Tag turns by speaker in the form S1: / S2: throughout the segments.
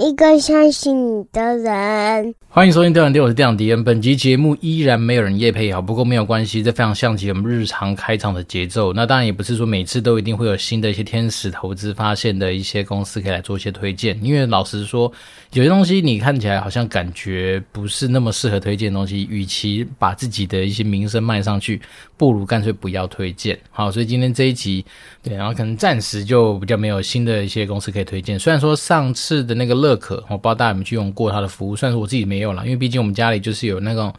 S1: 一个相信你的人。
S2: 欢迎收听《电玩店》，我是电玩迪恩。本集节目依然没有人夜配好，不过没有关系，这非常像极我们日常开场的节奏。那当然也不是说每次都一定会有新的一些天使投资发现的一些公司可以来做一些推荐，因为老实说，有些东西你看起来好像感觉不是那么适合推荐的东西，与其把自己的一些名声卖上去，不如干脆不要推荐。好，所以今天这一集，对，然后可能暂时就比较没有新的一些公司可以推荐。虽然说上次的那个乐可，我不知道大家有没有去用过它的服务，虽然说我自己没。有了，因为毕竟我们家里就是有那种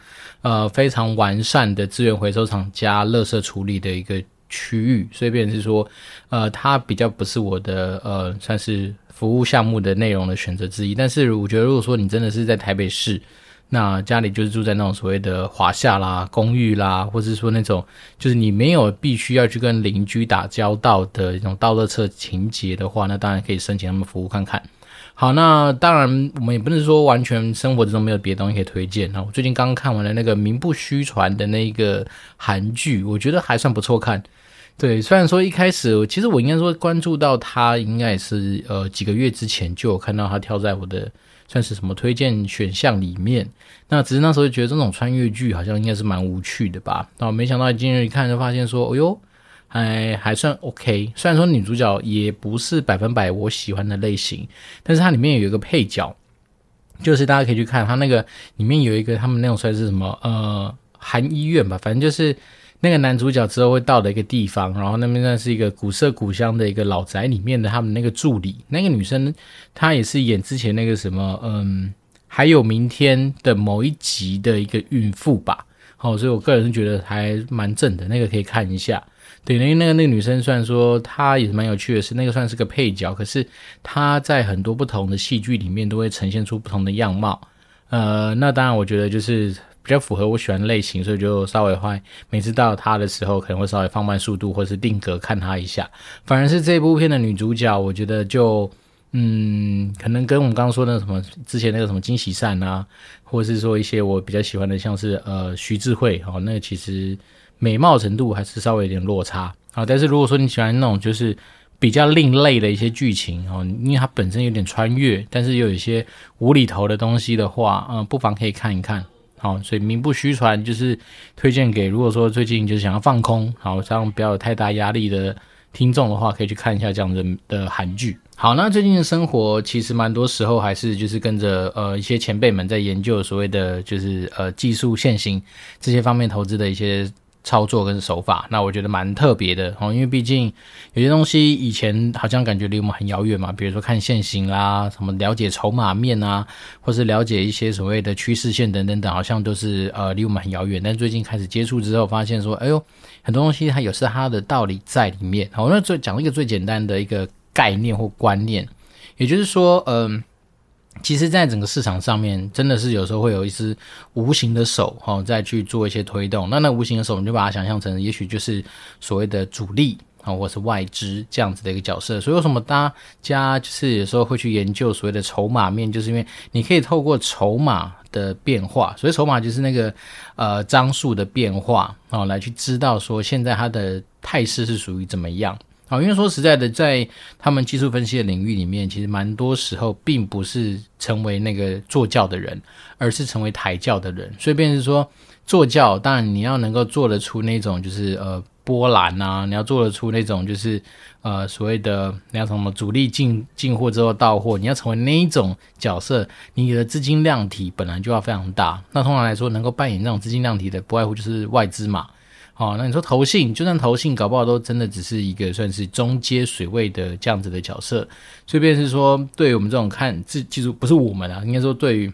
S2: 呃非常完善的资源回收厂加垃圾处理的一个区域，所以变成是说，呃，它比较不是我的呃算是服务项目的内容的选择之一。但是我觉得，如果说你真的是在台北市，那家里就是住在那种所谓的华夏啦、公寓啦，或者是说那种就是你没有必须要去跟邻居打交道的一种倒垃圾情节的话，那当然可以申请他们服务看看。好，那当然我们也不能说完全生活之中没有别的东西可以推荐。那我最近刚看完了那个名不虚传的那个韩剧，我觉得还算不错看。对，虽然说一开始，其实我应该说关注到他，应该也是呃几个月之前就有看到他跳在我的算是什么推荐选项里面。那只是那时候觉得这种穿越剧好像应该是蛮无趣的吧。然后没想到今日一看就发现说，哎呦。还还算 OK，虽然说女主角也不是百分百我喜欢的类型，但是它里面有一个配角，就是大家可以去看，它那个里面有一个他们那种算是什么呃韩医院吧，反正就是那个男主角之后会到的一个地方，然后那边那是一个古色古香的一个老宅里面的他们那个助理，那个女生她也是演之前那个什么嗯还有明天的某一集的一个孕妇吧，好，所以我个人是觉得还蛮正的，那个可以看一下。对，因为那个那个女生虽然说她也是蛮有趣的，是那个算是个配角，可是她在很多不同的戏剧里面都会呈现出不同的样貌。呃，那当然我觉得就是比较符合我喜欢的类型，所以就稍微会每次到她的时候可能会稍微放慢速度，或是定格看她一下。反而是这部片的女主角，我觉得就嗯，可能跟我们刚刚说的什么之前那个什么金喜善啊，或者是说一些我比较喜欢的，像是呃徐智慧哦，那个其实。美貌程度还是稍微有点落差啊，但是如果说你喜欢那种就是比较另类的一些剧情哦，因为它本身有点穿越，但是又有一些无厘头的东西的话，嗯，不妨可以看一看。好，所以名不虚传就是推荐给如果说最近就是想要放空，好，这样不要有太大压力的听众的话，可以去看一下这样的的韩剧。好，那最近的生活其实蛮多时候还是就是跟着呃一些前辈们在研究所谓的就是呃技术线型这些方面投资的一些。操作跟手法，那我觉得蛮特别的哦，因为毕竟有些东西以前好像感觉离我们很遥远嘛，比如说看线型啦，什么了解筹码面啊，或是了解一些所谓的趋势线等等等，好像都是呃离我们很遥远。但最近开始接触之后，发现说，哎呦，很多东西它有是它的道理在里面。好，那最讲一个最简单的一个概念或观念，也就是说，嗯、其实，在整个市场上面，真的是有时候会有一只无形的手，哈，再去做一些推动。那那无形的手，你就把它想象成，也许就是所谓的主力啊，或是外资这样子的一个角色。所以，为什么大家就是有时候会去研究所谓的筹码面，就是因为你可以透过筹码的变化，所以筹码就是那个呃张数的变化啊，来去知道说现在它的态势是属于怎么样。好，因为说实在的，在他们技术分析的领域里面，其实蛮多时候并不是成为那个坐轿的人，而是成为抬轿的人。所以，便是说坐轿，当然你要能够做得出那种就是呃波澜啊，你要做得出那种就是呃所谓的那叫什么主力进进货之后到货，你要成为那一种角色，你的资金量体本来就要非常大。那通常来说，能够扮演那种资金量体的，不外乎就是外资嘛。哦，那你说投信，就算投信，搞不好都真的只是一个算是中阶水位的这样子的角色。所以便是说，对于我们这种看技技术，不是我们啊，应该说对于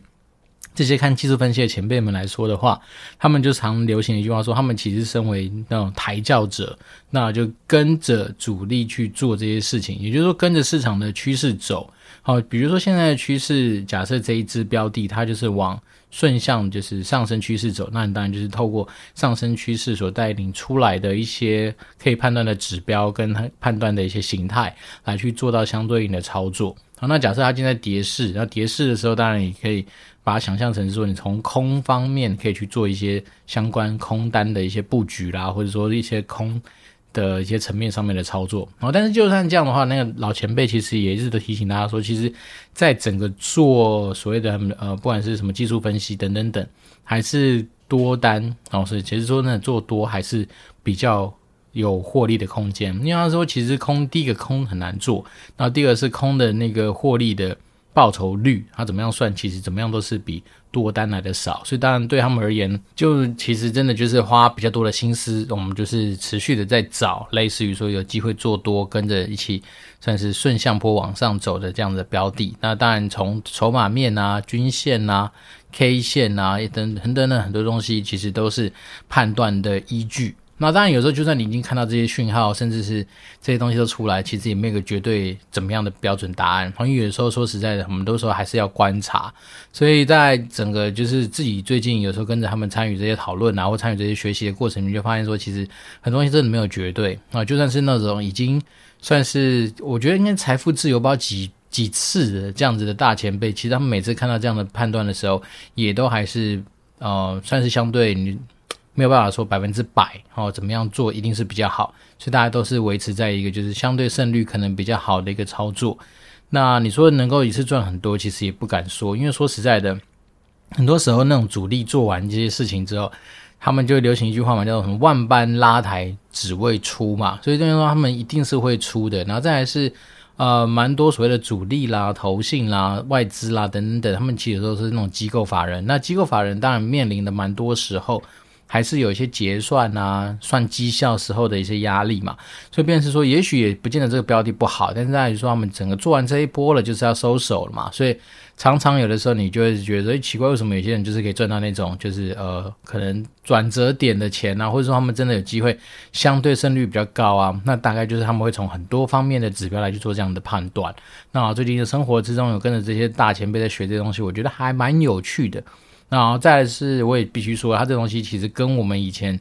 S2: 这些看技术分析的前辈们来说的话，他们就常流行一句话说，他们其实身为那种抬轿者，那就跟着主力去做这些事情，也就是说跟着市场的趋势走。好，比如说现在的趋势，假设这一支标的它就是往。顺向就是上升趋势走，那你当然就是透过上升趋势所带领出来的一些可以判断的指标跟判断的一些形态，来去做到相对应的操作。好，那假设它现在跌势，那跌势的时候，当然也可以把它想象成说，你从空方面可以去做一些相关空单的一些布局啦，或者说一些空的一些层面上面的操作。然后，但是就算这样的话，那个老前辈其实也一直都提醒大家说，其实在整个做所谓的呃，不管是什么技术分析等等等，还是多单，然后是其实说那做多还是比较有获利的空间。因为他说，其实空第一个空很难做，那第二个是空的那个获利的。报酬率，它怎么样算？其实怎么样都是比多单来的少，所以当然对他们而言，就其实真的就是花比较多的心思，我们就是持续的在找，类似于说有机会做多，跟着一起算是顺向坡往上走的这样的标的。那当然从筹码面啊、均线啊、K 线啊等等等等很多东西，其实都是判断的依据。那当然，有时候就算你已经看到这些讯号，甚至是这些东西都出来，其实也没有个绝对怎么样的标准答案。因为有时候说实在的，我们都说还是要观察。所以在整个就是自己最近有时候跟着他们参与这些讨论啊，或参与这些学习的过程，你就发现说，其实很多东西真的没有绝对啊。就算是那种已经算是我觉得应该财富自由包几几次的这样子的大前辈，其实他们每次看到这样的判断的时候，也都还是呃算是相对你。没有办法说百分之百哦，怎么样做一定是比较好，所以大家都是维持在一个就是相对胜率可能比较好的一个操作。那你说能够一次赚很多，其实也不敢说，因为说实在的，很多时候那种主力做完这些事情之后，他们就流行一句话嘛，叫做什么“万般拉抬只为出”嘛，所以等于说他们一定是会出的。然后再来是呃，蛮多所谓的主力啦、投信啦、外资啦等等等，他们其实都是那种机构法人。那机构法人当然面临的蛮多时候。还是有一些结算啊、算绩效时候的一些压力嘛，所以变成是说，也许也不见得这个标的不好，但是在于说他们整个做完这一波了，就是要收手了嘛，所以常常有的时候你就会觉得，奇怪，为什么有些人就是可以赚到那种就是呃可能转折点的钱啊，或者说他们真的有机会相对胜率比较高啊，那大概就是他们会从很多方面的指标来去做这样的判断。那最近的生活之中有跟着这些大前辈在学这些东西，我觉得还蛮有趣的。然后再来是，我也必须说，它这东西其实跟我们以前，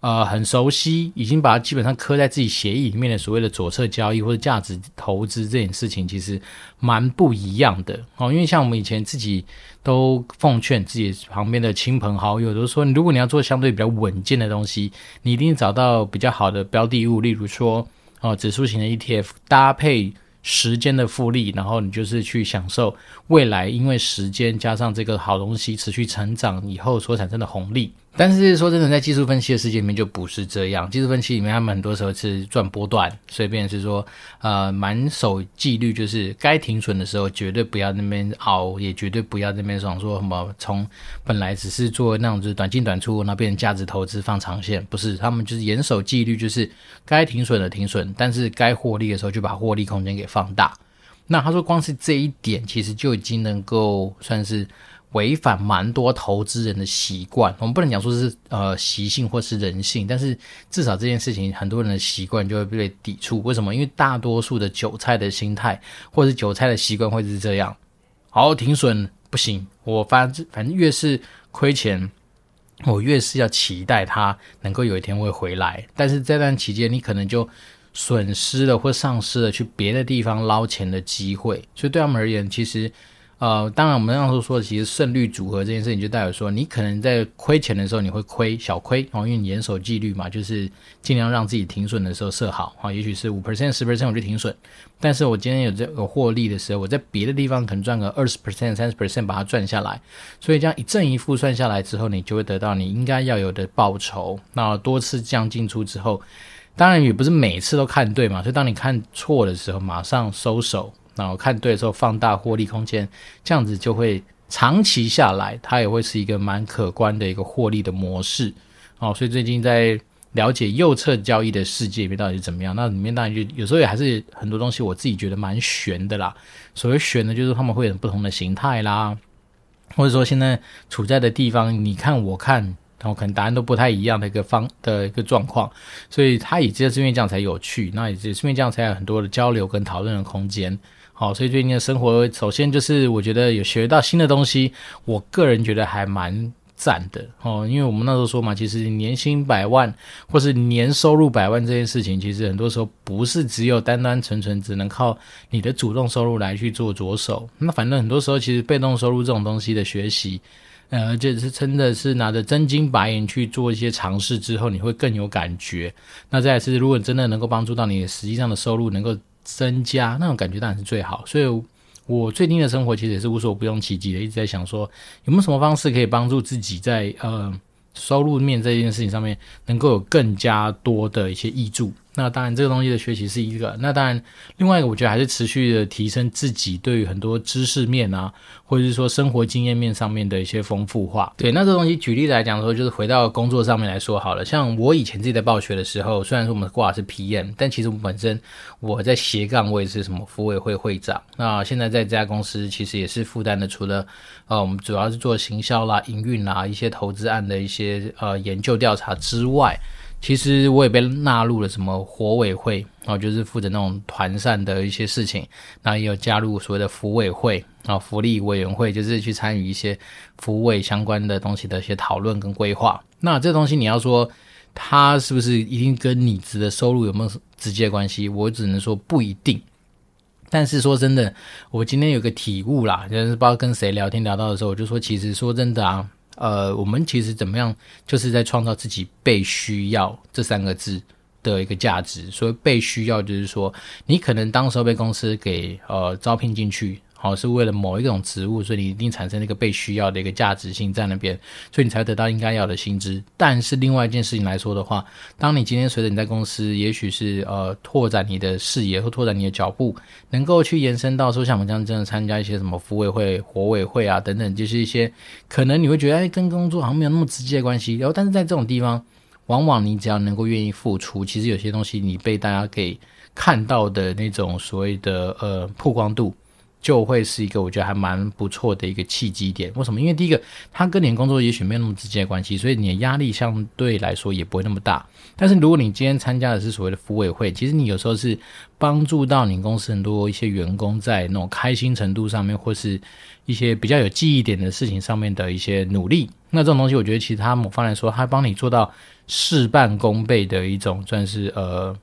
S2: 呃，很熟悉，已经把它基本上刻在自己协议里面的所谓的左侧交易或者价值投资这件事情，其实蛮不一样的哦。因为像我们以前自己都奉劝自己旁边的亲朋好友，都说，如果你要做相对比较稳健的东西，你一定找到比较好的标的物，例如说，哦，指数型的 ETF 搭配。时间的复利，然后你就是去享受未来，因为时间加上这个好东西持续成长以后所产生的红利。但是说真的，在技术分析的世界里面就不是这样。技术分析里面，他们很多时候是赚波段，所以变成是说，呃，蛮守纪律，就是该停损的时候绝对不要那边熬，也绝对不要那边想说什么从本来只是做那种就是短进短出，然后变成价值投资放长线，不是，他们就是严守纪律，就是该停损的停损，但是该获利的时候就把获利空间给放大。那他说，光是这一点，其实就已经能够算是。违反蛮多投资人的习惯，我们不能讲说是呃习性或是人性，但是至少这件事情很多人的习惯就会被抵触。为什么？因为大多数的韭菜的心态或者是韭菜的习惯会是这样：好，停损不行，我反正反正越是亏钱，我越是要期待它能够有一天会回来。但是这段期间，你可能就损失了或丧失了去别的地方捞钱的机会。所以对他们而言，其实。呃，当然，我们那时候说的，其实胜率组合这件事情，就代表说，你可能在亏钱的时候，你会亏小亏哦，因为你严守纪律嘛，就是尽量让自己停损的时候设好啊，也许是五 percent、十 percent 我就停损。但是我今天有这个获利的时候，我在别的地方可能赚个二十 percent、三十 percent 把它赚下来，所以这样一正一负算下来之后，你就会得到你应该要有的报酬。那多次这样进出之后，当然也不是每次都看对嘛，所以当你看错的时候，马上收手。然后看对的时候放大获利空间，这样子就会长期下来，它也会是一个蛮可观的一个获利的模式。哦，所以最近在了解右侧交易的世界里面到底是怎么样，那里面当然就有时候也还是很多东西我自己觉得蛮悬的啦。所谓悬的，就是他们会有不同的形态啦，或者说现在处在的地方，你看我看。然后可能答案都不太一样的一个方的一个状况，所以他也就是因为这样才有趣，那也是因为这样才有很多的交流跟讨论的空间。好，所以最近的生活，首先就是我觉得有学到新的东西，我个人觉得还蛮赞的哦。因为我们那时候说嘛，其实年薪百万或是年收入百万这件事情，其实很多时候不是只有单单纯纯只能靠你的主动收入来去做着手。那反正很多时候其实被动收入这种东西的学习。呃，而且是真的是拿着真金白银去做一些尝试之后，你会更有感觉。那再来是，如果真的能够帮助到你实际上的收入能够增加，那种感觉当然是最好。所以，我最近的生活其实也是无所不用其极的，一直在想说有没有什么方式可以帮助自己在呃收入面这件事情上面能够有更加多的一些益助。那当然，这个东西的学习是一个。那当然，另外一个，我觉得还是持续的提升自己对于很多知识面啊，或者是说生活经验面上面的一些丰富化。对，那这东西举例来讲说，就是回到工作上面来说好了。像我以前自己在暴雪的时候，虽然说我们挂的是 PM，但其实我本身我在斜杠位是什么服委会会长。那现在在这家公司，其实也是负担的，除了呃，我们主要是做行销啦、营运啦、一些投资案的一些呃研究调查之外。其实我也被纳入了什么活委会，然后就是负责那种团膳的一些事情，那也有加入所谓的福委会啊，福利委员会，就是去参与一些福委相关的东西的一些讨论跟规划。那这东西你要说它是不是一定跟你职的收入有没有直接关系？我只能说不一定。但是说真的，我今天有个体悟啦，就是不知道跟谁聊天聊到的时候，我就说其实说真的啊。呃，我们其实怎么样，就是在创造自己被需要这三个字的一个价值。所以被需要，就是说你可能当时候被公司给呃招聘进去。好，是为了某一种职务，所以你一定产生那个被需要的一个价值性在那边，所以你才得到应该要的薪资。但是另外一件事情来说的话，当你今天随着你在公司，也许是呃拓展你的视野或拓展你的脚步，能够去延伸到说像我们这样真的参加一些什么福委会、活委会啊等等，就是一些可能你会觉得哎跟工作好像没有那么直接的关系。然后但是在这种地方，往往你只要能够愿意付出，其实有些东西你被大家给看到的那种所谓的呃曝光度。就会是一个我觉得还蛮不错的一个契机点。为什么？因为第一个，它跟你的工作也许没有那么直接的关系，所以你的压力相对来说也不会那么大。但是如果你今天参加的是所谓的福委会，其实你有时候是帮助到你公司很多一些员工在那种开心程度上面，或是一些比较有记忆点的事情上面的一些努力。那这种东西，我觉得其实它某方来说，它帮你做到事半功倍的一种，算是呃。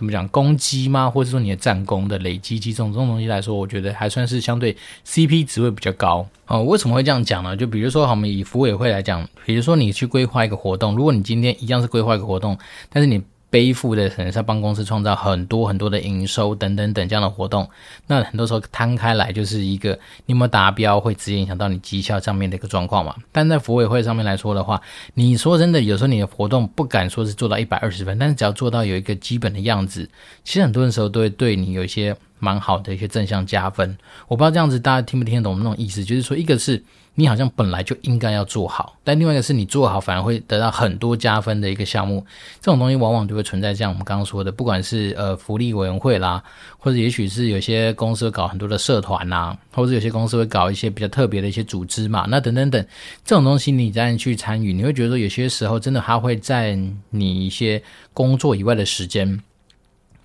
S2: 怎么讲攻击吗？或者说你的战功的累积击中这种东西来说，我觉得还算是相对 CP 值位比较高哦。为什么会这样讲呢？就比如说，我们以福委会来讲，比如说你去规划一个活动，如果你今天一样是规划一个活动，但是你背负的可能是要帮公司创造很多很多的营收等等等这样的活动，那很多时候摊开来就是一个你有没有达标，会直接影响到你绩效上面的一个状况嘛。但在福委会上面来说的话，你说真的，有时候你的活动不敢说是做到一百二十分，但是只要做到有一个基本的样子，其实很多的时候都会对你有一些蛮好的一些正向加分。我不知道这样子大家听不听得懂那种意思，就是说一个是。你好像本来就应该要做好，但另外一个是你做好反而会得到很多加分的一个项目。这种东西往往就会存在像我们刚刚说的，不管是呃福利委员会啦，或者也许是有些公司搞很多的社团啦，或者有些公司会搞一些比较特别的一些组织嘛，那等等等这种东西你再去参与，你会觉得说有些时候真的它会在你一些工作以外的时间。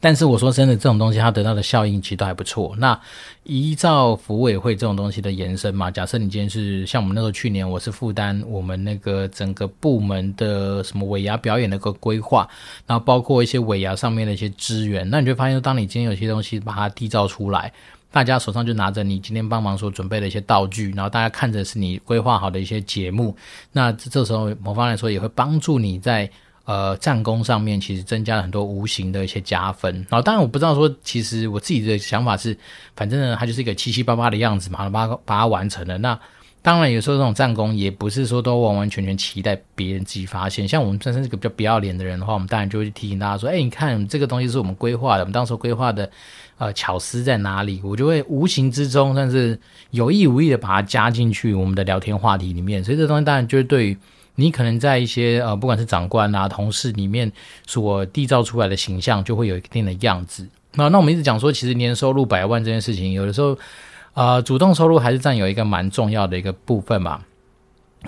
S2: 但是我说真的，这种东西它得到的效应其实都还不错。那依照福委会这种东西的延伸嘛，假设你今天是像我们那个去年，我是负担我们那个整个部门的什么尾牙表演的一个规划，然后包括一些尾牙上面的一些资源，那你就发现，当你今天有些东西把它缔造出来，大家手上就拿着你今天帮忙所准备的一些道具，然后大家看着是你规划好的一些节目，那这时候某方来说也会帮助你在。呃，战功上面其实增加了很多无形的一些加分。然后，当然我不知道说，其实我自己的想法是，反正呢，它就是一个七七八八的样子嘛，把它把它完成了。那 当然，有时候这种战功也不是说都完完全全期待别人自己发现。像我们本身是个比较不要脸的人的话，我们当然就会提醒大家说，哎，你看这个东西是我们规划的，我们当时规划的，呃，巧思在哪里？我就会无形之中，但是有意无意的把它加进去我们的聊天话题里面。所以这东西当然就是对于。你可能在一些呃，不管是长官啊、同事里面所缔造出来的形象，就会有一定的样子。那那我们一直讲说，其实年收入百万这件事情，有的时候，呃，主动收入还是占有一个蛮重要的一个部分嘛。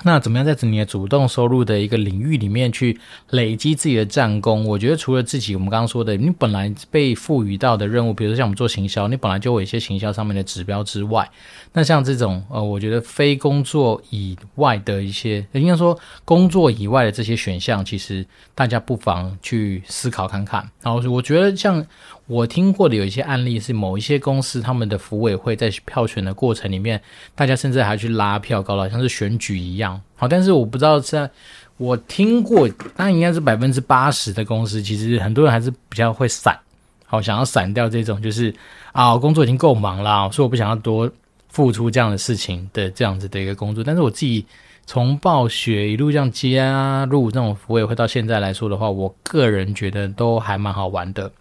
S2: 那怎么样在你的主动收入的一个领域里面去累积自己的战功？我觉得除了自己，我们刚刚说的，你本来被赋予到的任务，比如说像我们做行销，你本来就有一些行销上面的指标之外，那像这种呃，我觉得非工作以外的一些，应该说工作以外的这些选项，其实大家不妨去思考看看。然后我觉得像我听过的有一些案例是某一些公司他们的服委会在票选的过程里面，大家甚至还去拉票，搞得好像是选举一样。好，但是我不知道在我听过，当然应该是百分之八十的公司，其实很多人还是比较会散，好，想要散掉这种就是啊，工作已经够忙了，所以我不想要多付出这样的事情的这样子的一个工作。但是我自己从暴雪一路这样加入这种服委会到现在来说的话，我个人觉得都还蛮好玩的。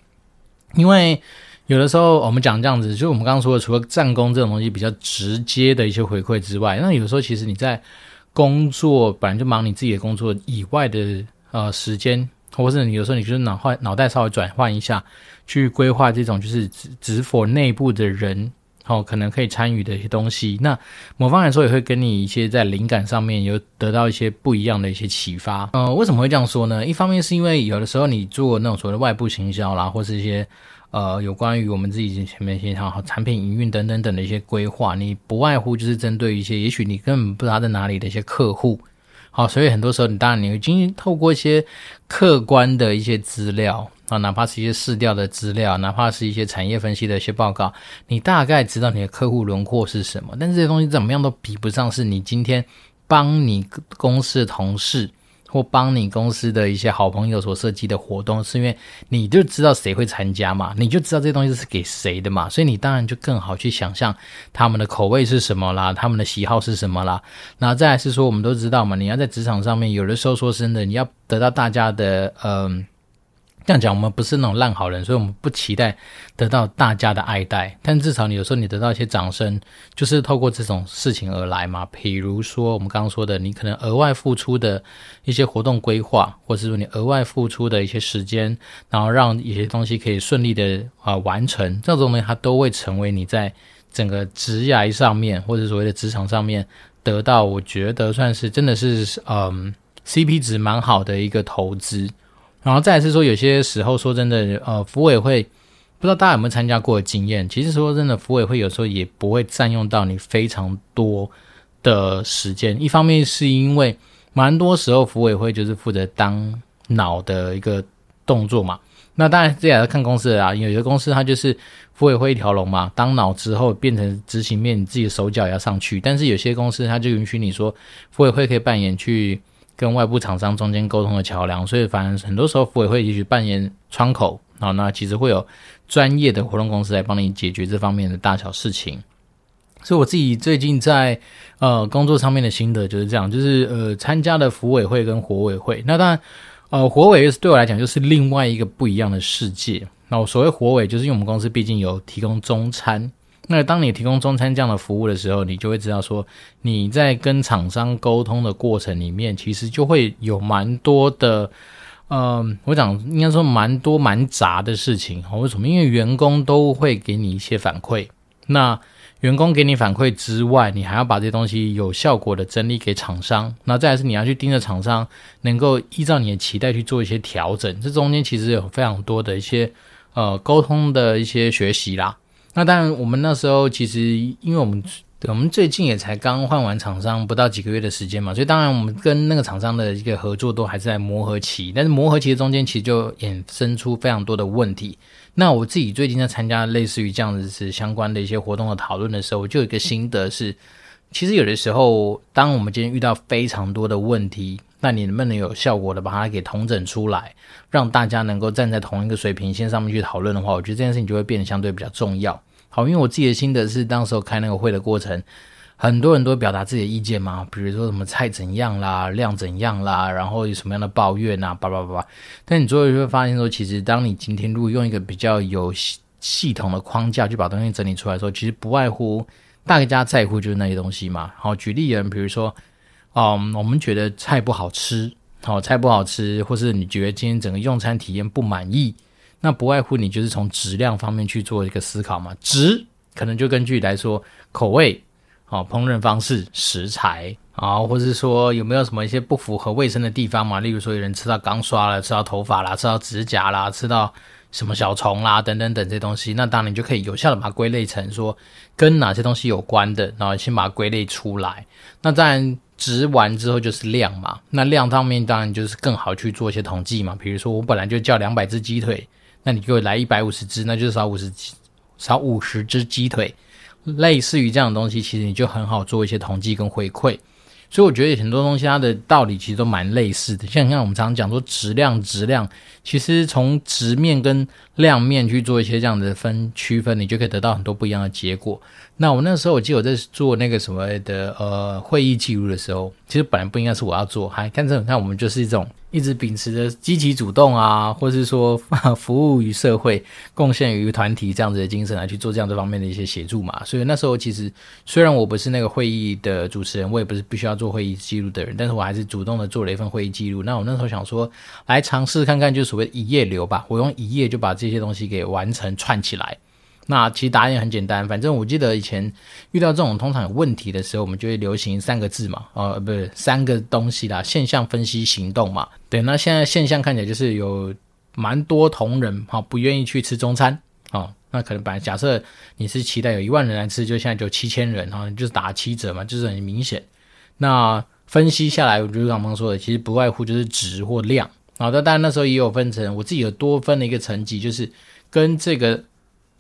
S2: 因为有的时候我们讲这样子，就是我们刚刚说的，除了战功这种东西比较直接的一些回馈之外，那有的时候其实你在工作本来就忙你自己的工作以外的呃时间，或者是你有时候你就是脑换脑袋稍微转换一下，去规划这种就是只只否内部的人哦，可能可以参与的一些东西。那某方来说也会跟你一些在灵感上面有得到一些不一样的一些启发。呃，为什么会这样说呢？一方面是因为有的时候你做那种所谓的外部行销啦，或是一些。呃，有关于我们自己前面一些好产品营运等等等的一些规划，你不外乎就是针对一些也许你根本不知道在哪里的一些客户，好，所以很多时候你当然你已经透过一些客观的一些资料啊，哪怕是一些市调的资料，哪怕是一些产业分析的一些报告，你大概知道你的客户轮廓是什么，但这些东西怎么样都比不上是你今天帮你公司的同事。或帮你公司的一些好朋友所设计的活动，是因为你就知道谁会参加嘛，你就知道这些东西是给谁的嘛，所以你当然就更好去想象他们的口味是什么啦，他们的喜好是什么啦。然后再来是说，我们都知道嘛，你要在职场上面，有的时候说真的，你要得到大家的嗯。这样讲，我们不是那种烂好人，所以我们不期待得到大家的爱戴。但至少你有时候你得到一些掌声，就是透过这种事情而来嘛。比如说我们刚刚说的，你可能额外付出的一些活动规划，或是说你额外付出的一些时间，然后让一些东西可以顺利的啊、完成，这种东西它都会成为你在整个职涯上面，或者所谓的职场上面得到，我觉得算是真的是嗯 CP 值蛮好的一个投资。然后再是说，有些时候说真的，呃，福委会不知道大家有没有参加过的经验。其实说真的，福委会有时候也不会占用到你非常多的时间。一方面是因为蛮多时候福委会就是负责当脑的一个动作嘛。那当然这也要看公司的啊，有些公司它就是福委会一条龙嘛，当脑之后变成执行面，你自己的手脚也要上去。但是有些公司它就允许你说，福委会可以扮演去。跟外部厂商中间沟通的桥梁，所以反正很多时候服委会也许扮演窗口，好，那其实会有专业的活动公司来帮你解决这方面的大小事情。所以我自己最近在呃工作上面的心得就是这样，就是呃参加了服委会跟活委会，那当然呃活委对我来讲就是另外一个不一样的世界。那我所谓活委，就是因为我们公司毕竟有提供中餐。那当你提供中餐这样的服务的时候，你就会知道说，你在跟厂商沟通的过程里面，其实就会有蛮多的，嗯、呃，我讲应该说蛮多蛮杂的事情。为什么？因为员工都会给你一些反馈，那员工给你反馈之外，你还要把这些东西有效果的整理给厂商，那再是你要去盯着厂商能够依照你的期待去做一些调整。这中间其实有非常多的一些呃沟通的一些学习啦。那当然，我们那时候其实，因为我们我们最近也才刚换完厂商，不到几个月的时间嘛，所以当然我们跟那个厂商的一个合作都还是在磨合期。但是磨合期的中间，其实就衍生出非常多的问题。那我自己最近在参加类似于这样子是相关的一些活动的讨论的时候，我就有一个心得是，其实有的时候，当我们今天遇到非常多的问题。那你能不能有效果的把它给统整出来，让大家能够站在同一个水平线上面去讨论的话，我觉得这件事情就会变得相对比较重要。好，因为我自己的心得是，当时候开那个会的过程，很多人都表达自己的意见嘛，比如说什么菜怎样啦，量怎样啦，然后有什么样的抱怨啊，叭叭叭叭。但你最后就会发现说，其实当你今天如果用一个比较有系统的框架去把东西整理出来的时候，其实不外乎大家在乎就是那些东西嘛。好，举例人，比如说。嗯，我们觉得菜不好吃，好，菜不好吃，或是你觉得今天整个用餐体验不满意，那不外乎你就是从质量方面去做一个思考嘛。质可能就根据来说口味，好，烹饪方式、食材啊，或者是说有没有什么一些不符合卫生的地方嘛？例如说有人吃到钢刷了，吃到头发啦，吃到指甲啦，吃到什么小虫啦，等等等这些东西，那当然你就可以有效的把它归类成说跟哪些东西有关的，然后先把它归类出来。那当然。值完之后就是量嘛，那量方面当然就是更好去做一些统计嘛。比如说我本来就叫两百只鸡腿，那你给我来一百五十只，那就是少五十少五十只鸡腿，类似于这样的东西，其实你就很好做一些统计跟回馈。所以我觉得很多东西它的道理其实都蛮类似的，像像我们常常讲说质量质量，其实从直面跟量面去做一些这样的分区分，你就可以得到很多不一样的结果。那我那时候我记得我在做那个什么的呃会议记录的时候，其实本来不应该是我要做，还看这种看我们就是一种。一直秉持着积极主动啊，或是说 服务于社会、贡献于团体这样子的精神来去做这样这方面的一些协助嘛。所以那时候其实虽然我不是那个会议的主持人，我也不是必须要做会议记录的人，但是我还是主动的做了一份会议记录。那我那时候想说，来尝试看看，就所谓一页流吧，我用一页就把这些东西给完成串起来。那其实答案也很简单，反正我记得以前遇到这种通常有问题的时候，我们就会流行三个字嘛，呃，不是三个东西啦，现象分析行动嘛。对，那现在现象看起来就是有蛮多同仁哈不愿意去吃中餐啊，那可能本来假设你是期待有一万人来吃，就现在就七千人哈，就是打七折嘛，就是很明显。那分析下来，我就刚刚说的，其实不外乎就是质或量。好的，当然那时候也有分成，我自己有多分了一个层级，就是跟这个。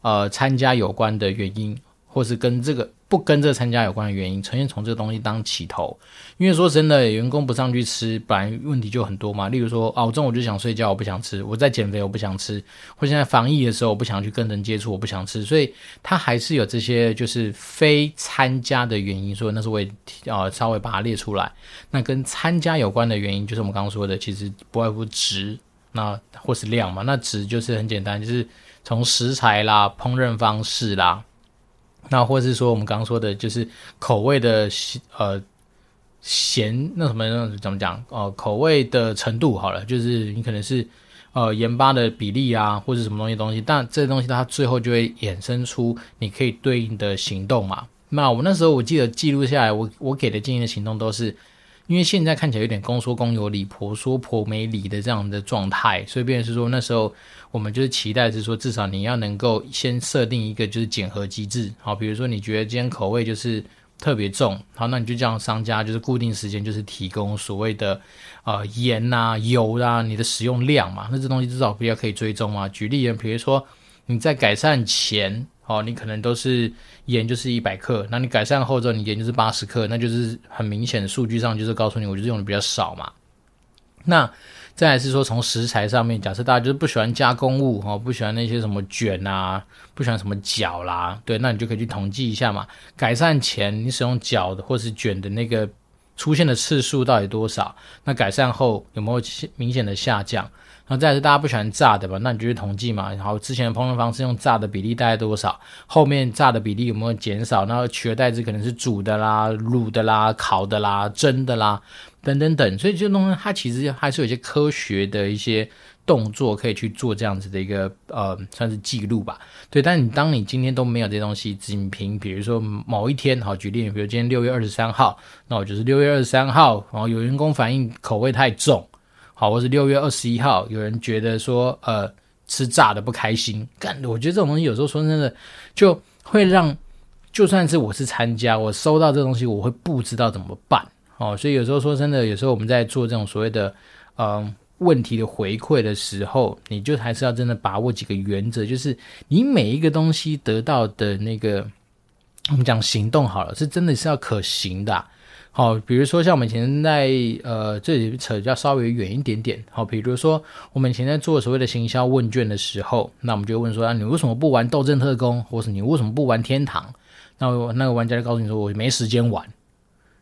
S2: 呃，参加有关的原因，或是跟这个不跟这个参加有关的原因，呈现从这个东西当起头。因为说真的，员工不上去吃，本来问题就很多嘛。例如说，哦，中午就想睡觉，我不想吃；我在减肥，我不想吃；或现在防疫的时候，我不想去跟人接触，我不想吃。所以，他还是有这些就是非参加的原因。所以那是我也呃稍微把它列出来。那跟参加有关的原因，就是我们刚刚说的，其实不外乎质，那或是量嘛。那质就是很简单，就是。从食材啦、烹饪方式啦，那或是说我们刚刚说的，就是口味的呃咸那什么那怎么讲哦、呃，口味的程度好了，就是你可能是呃盐巴的比例啊，或者什么东西东西，但这东西它最后就会衍生出你可以对应的行动嘛。那我那时候我记得记录下来，我我给的建议的行动都是。因为现在看起来有点公说公有理，婆说婆没理的这样的状态，所以变成是说那时候我们就是期待是说，至少你要能够先设定一个就是检核机制，好，比如说你觉得今天口味就是特别重，好，那你就叫商家就是固定时间就是提供所谓的呃盐啊、油啊，你的使用量嘛，那这东西至少比较可以追踪嘛。举例，比如说你在改善前。哦，你可能都是盐就是一百克，那你改善后之后，你盐就是八十克，那就是很明显的数据上就是告诉你，我就是用的比较少嘛。那再来是说从食材上面，假设大家就是不喜欢加工物，哦，不喜欢那些什么卷啊，不喜欢什么搅啦，对，那你就可以去统计一下嘛。改善前你使用搅的或是卷的那个出现的次数到底多少？那改善后有没有明显的下降？那再是大家不喜欢炸的吧？那你就去统计嘛。然后之前的烹饪方式用炸的比例大概多少？后面炸的比例有没有减少？然后取而代之可能是煮的啦、卤的啦、烤的啦、蒸的啦，等等等。所以这东西它其实还是有一些科学的一些动作可以去做这样子的一个呃，算是记录吧。对，但你当你今天都没有这些东西，仅凭比如说某一天，好举例，比如今天六月二十三号，那我就是六月二十三号，然后有员工反映口味太重。好，或是六月二十一号，有人觉得说，呃，吃炸的不开心。干，我觉得这种东西有时候说真的，就会让，就算是我是参加，我收到这东西，我会不知道怎么办。哦，所以有时候说真的，有时候我们在做这种所谓的，嗯、呃，问题的回馈的时候，你就还是要真的把握几个原则，就是你每一个东西得到的那个，我们讲行动好了，是真的是要可行的、好，比如说像我们以前在呃这里扯就要稍微远一点点。好，比如说我们以前在做所谓的行销问卷的时候，那我们就问说啊，你为什么不玩斗阵特工，或是你为什么不玩天堂？那那个玩家就告诉你说，我没时间玩。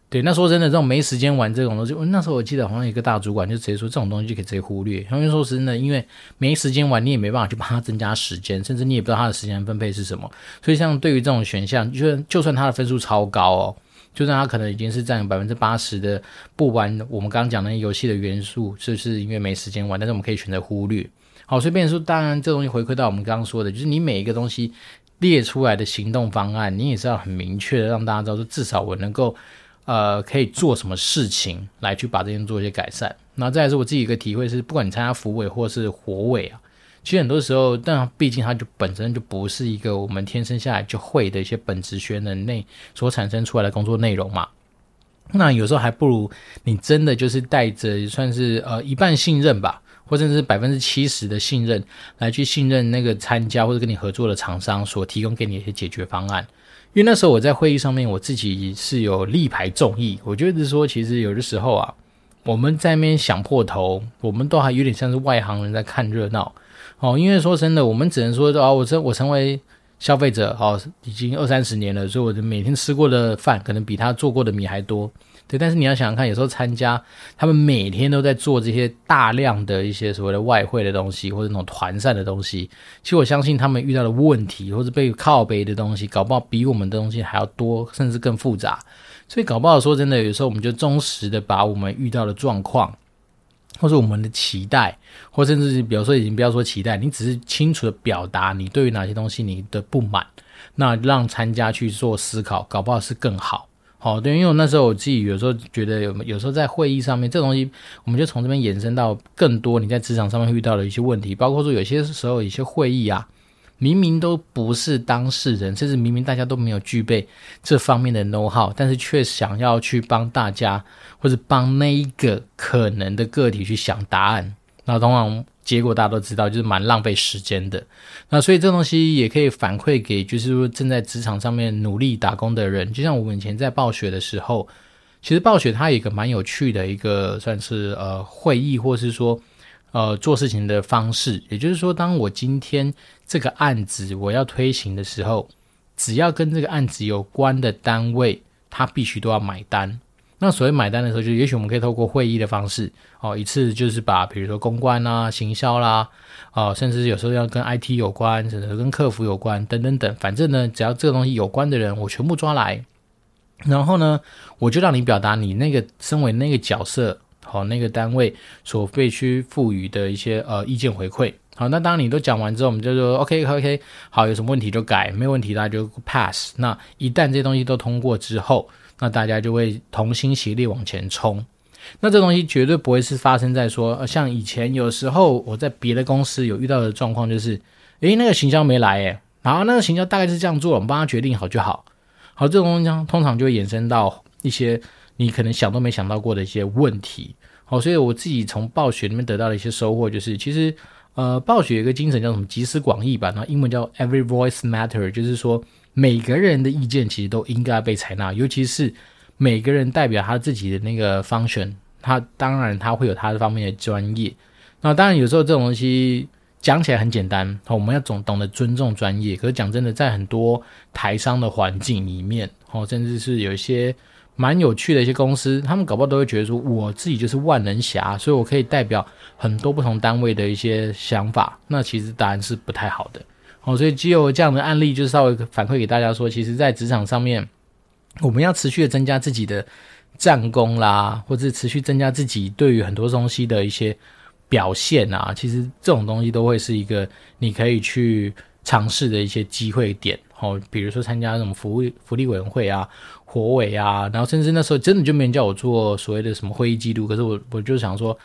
S2: 对，那说真的，这种没时间玩这种东西，那时候我记得好像一个大主管就直接说，这种东西就可以直接忽略。因为说真的，因为没时间玩，你也没办法去帮他增加时间，甚至你也不知道他的时间分配是什么。所以像对于这种选项，就算就算他的分数超高哦。就算他可能已经是占百分之八十的不玩我们刚刚讲的游戏的元素，就是因为没时间玩，但是我们可以选择忽略。好，所以变成说，当然这东西回馈到我们刚刚说的，就是你每一个东西列出来的行动方案，你也是要很明确的让大家知道说，至少我能够呃可以做什么事情来去把这件做一些改善。那再来是我自己一个体会是，不管你参加福委或是活委啊。其实很多时候，但毕竟它就本身就不是一个我们天生下来就会的一些本职学能内所产生出来的工作内容嘛。那有时候还不如你真的就是带着算是呃一半信任吧，或者是百分之七十的信任，来去信任那个参加或者跟你合作的厂商所提供给你一些解决方案。因为那时候我在会议上面，我自己是有力排众议。我觉得说，其实有的时候啊，我们在那边想破头，我们都还有点像是外行人在看热闹。哦，因为说真的，我们只能说啊，我成我成为消费者，哦，已经二三十年了，所以我就每天吃过的饭，可能比他做过的米还多。对，但是你要想想看，有时候参加他们每天都在做这些大量的一些所谓的外汇的东西，或者那种团扇的东西，其实我相信他们遇到的问题，或者被靠背的东西，搞不好比我们的东西还要多，甚至更复杂。所以搞不好说真的，有时候我们就忠实的把我们遇到的状况，或是我们的期待，或甚至是比如说已经不要说期待，你只是清楚的表达你对于哪些东西你的不满，那让参加去做思考，搞不好是更好。好，对，因为我那时候我自己有时候觉得有有时候在会议上面，这东西我们就从这边延伸到更多你在职场上面遇到的一些问题，包括说有些时候一些会议啊，明明都不是当事人，甚至明明大家都没有具备这方面的 know how，但是却想要去帮大家或者帮那一个可能的个体去想答案，那通常。结果大家都知道，就是蛮浪费时间的。那所以这东西也可以反馈给，就是说正在职场上面努力打工的人。就像我们以前在暴雪的时候，其实暴雪它有一个蛮有趣的一个算是呃会议，或是说呃做事情的方式。也就是说，当我今天这个案子我要推行的时候，只要跟这个案子有关的单位，他必须都要买单。那所谓买单的时候，就也许我们可以透过会议的方式，哦，一次就是把比如说公关啦、行销啦，哦，甚至有时候要跟 IT 有关，甚至跟客服有关，等等等，反正呢，只要这个东西有关的人，我全部抓来，然后呢，我就让你表达你那个身为那个角色，哦，那个单位所必须赋予的一些呃意见回馈。好，那当你都讲完之后，我们就说 OK OK，好，有什么问题就改，没有问题大家就 pass。那一旦这些东西都通过之后，那大家就会同心协力往前冲。那这东西绝对不会是发生在说，呃像以前有时候我在别的公司有遇到的状况，就是，诶，那个行销没来，诶，然后那个行销大概是这样做，我们帮他决定好就好。好，这种东西，通常就会衍生到一些你可能想都没想到过的一些问题。好，所以我自己从暴雪里面得到的一些收获，就是其实，呃，暴雪有一个精神叫什么？集思广益吧，那英文叫 Every Voice Matter，就是说。每个人的意见其实都应该被采纳，尤其是每个人代表他自己的那个 function，他当然他会有他的方面的专业。那当然有时候这种东西讲起来很简单，我们要总懂得尊重专业。可是讲真的，在很多台商的环境里面，哦，甚至是有一些蛮有趣的一些公司，他们搞不好都会觉得说，我自己就是万能侠，所以我可以代表很多不同单位的一些想法。那其实答案是不太好的。哦，所以只有这样的案例，就稍微反馈给大家说，其实，在职场上面，我们要持续的增加自己的战功啦，或者持续增加自己对于很多东西的一些表现啊，其实这种东西都会是一个你可以去尝试的一些机会点。哦，比如说参加那种福利福利委员会啊、火委啊，然后甚至那时候真的就没人叫我做所谓的什么会议记录，可是我我就想说，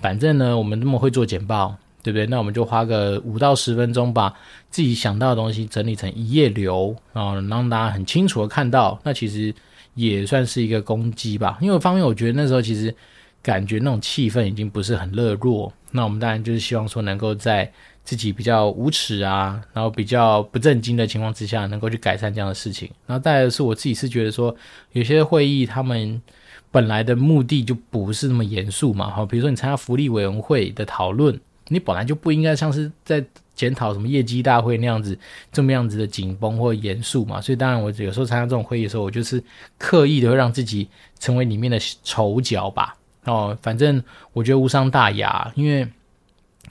S2: 反正呢，我们那么会做简报。对不对？那我们就花个五到十分钟，把自己想到的东西整理成一页流，然后让大家很清楚的看到。那其实也算是一个攻击吧。因为方面，我觉得那时候其实感觉那种气氛已经不是很热络。那我们当然就是希望说，能够在自己比较无耻啊，然后比较不正经的情况之下，能够去改善这样的事情。然后再来的是，我自己是觉得说，有些会议他们本来的目的就不是那么严肃嘛。哈，比如说你参加福利委员会的讨论。你本来就不应该像是在检讨什么业绩大会那样子这么样子的紧绷或严肃嘛，所以当然我有时候参加这种会议的时候，我就是刻意的会让自己成为里面的丑角吧。哦，反正我觉得无伤大雅，因为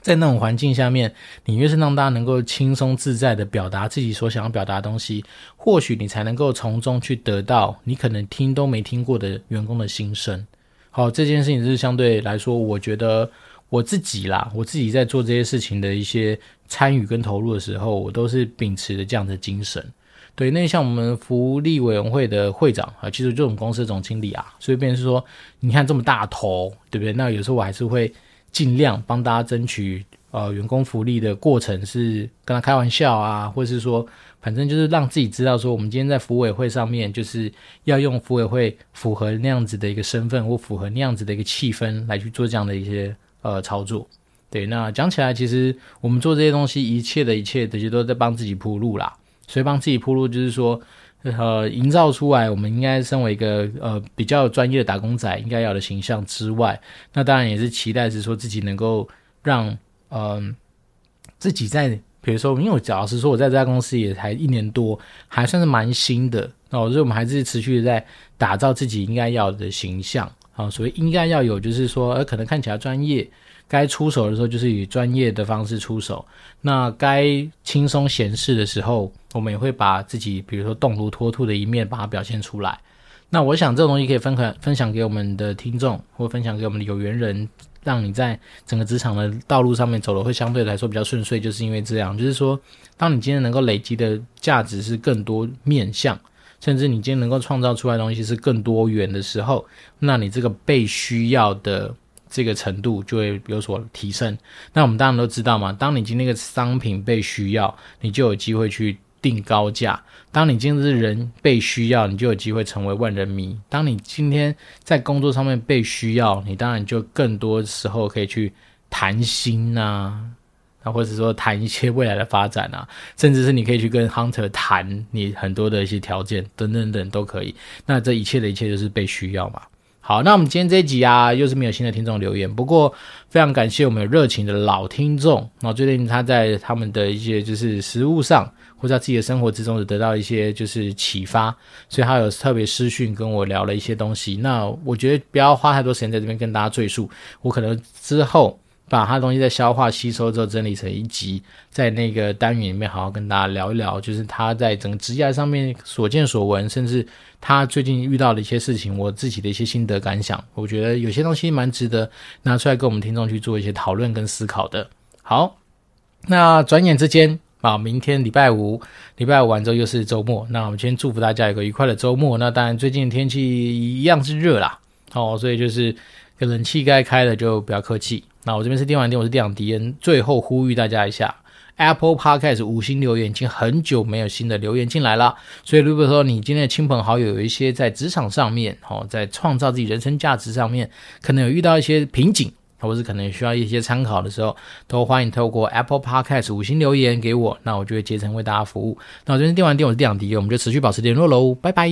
S2: 在那种环境下面，你越是让大家能够轻松自在的表达自己所想要表达的东西，或许你才能够从中去得到你可能听都没听过的员工的心声。好，这件事情是相对来说，我觉得。我自己啦，我自己在做这些事情的一些参与跟投入的时候，我都是秉持着这样的精神。对，那像我们福利委员会的会长啊，其实就我们公司总经理啊，所以变成说，你看这么大头，对不对？那有时候我还是会尽量帮大家争取呃员工福利的过程，是跟他开玩笑啊，或者是说，反正就是让自己知道说，我们今天在服委会上面，就是要用服委会符合那样子的一个身份，或符合那样子的一个气氛来去做这样的一些。呃，操作，对，那讲起来，其实我们做这些东西，一切的一切，这些都在帮自己铺路啦。所以帮自己铺路，就是说，呃，营造出来我们应该身为一个呃比较专业的打工仔应该要的形象之外，那当然也是期待是说自己能够让嗯、自己在比如说，因为我假如是说我在这家公司也才一年多，还算是蛮新的，那我觉得我们还是持续在打造自己应该要的形象啊。所以应该要有，就是说，呃，可能看起来专业。该出手的时候，就是以专业的方式出手；那该轻松闲适的时候，我们也会把自己，比如说动如脱兔的一面，把它表现出来。那我想，这种东西可以分享分享给我们的听众，或分享给我们的有缘人，让你在整个职场的道路上面走的会相对来说比较顺遂。就是因为这样，就是说，当你今天能够累积的价值是更多面向，甚至你今天能够创造出来的东西是更多元的时候，那你这个被需要的。这个程度就会有所提升。那我们当然都知道嘛，当你今天那个商品被需要，你就有机会去定高价；当你今天是人被需要，你就有机会成为万人迷；当你今天在工作上面被需要，你当然就更多时候可以去谈心呐、啊，或者说谈一些未来的发展啊，甚至是你可以去跟 Hunter 谈你很多的一些条件等等等都可以。那这一切的一切就是被需要嘛。好，那我们今天这一集啊，又是没有新的听众留言。不过非常感谢我们有热情的老听众，那最近他在他们的一些就是食物上，或在自己的生活之中，得到一些就是启发，所以他有特别私讯跟我聊了一些东西。那我觉得不要花太多时间在这边跟大家赘述，我可能之后。把他东西再消化吸收之后整理成一集，在那个单元里面好好跟大家聊一聊，就是他在整个职业上面所见所闻，甚至他最近遇到的一些事情，我自己的一些心得感想，我觉得有些东西蛮值得拿出来跟我们听众去做一些讨论跟思考的。好，那转眼之间啊，明天礼拜五，礼拜五完之后又是周末，那我们先祝福大家有个愉快的周末。那当然最近天气一样是热啦，哦，所以就是冷气该开的就不要客气。那我这边是电玩店，我是店长迪恩。最后呼吁大家一下，Apple Podcast 五星留言，已经很久没有新的留言进来了。所以如果说你今天的亲朋好友有一些在职场上面，哦，在创造自己人生价值上面，可能有遇到一些瓶颈，或是可能需要一些参考的时候，都欢迎透过 Apple Podcast 五星留言给我，那我就会竭诚为大家服务。那我这边是电玩店，我是店长迪恩，我们就持续保持联络喽，拜拜。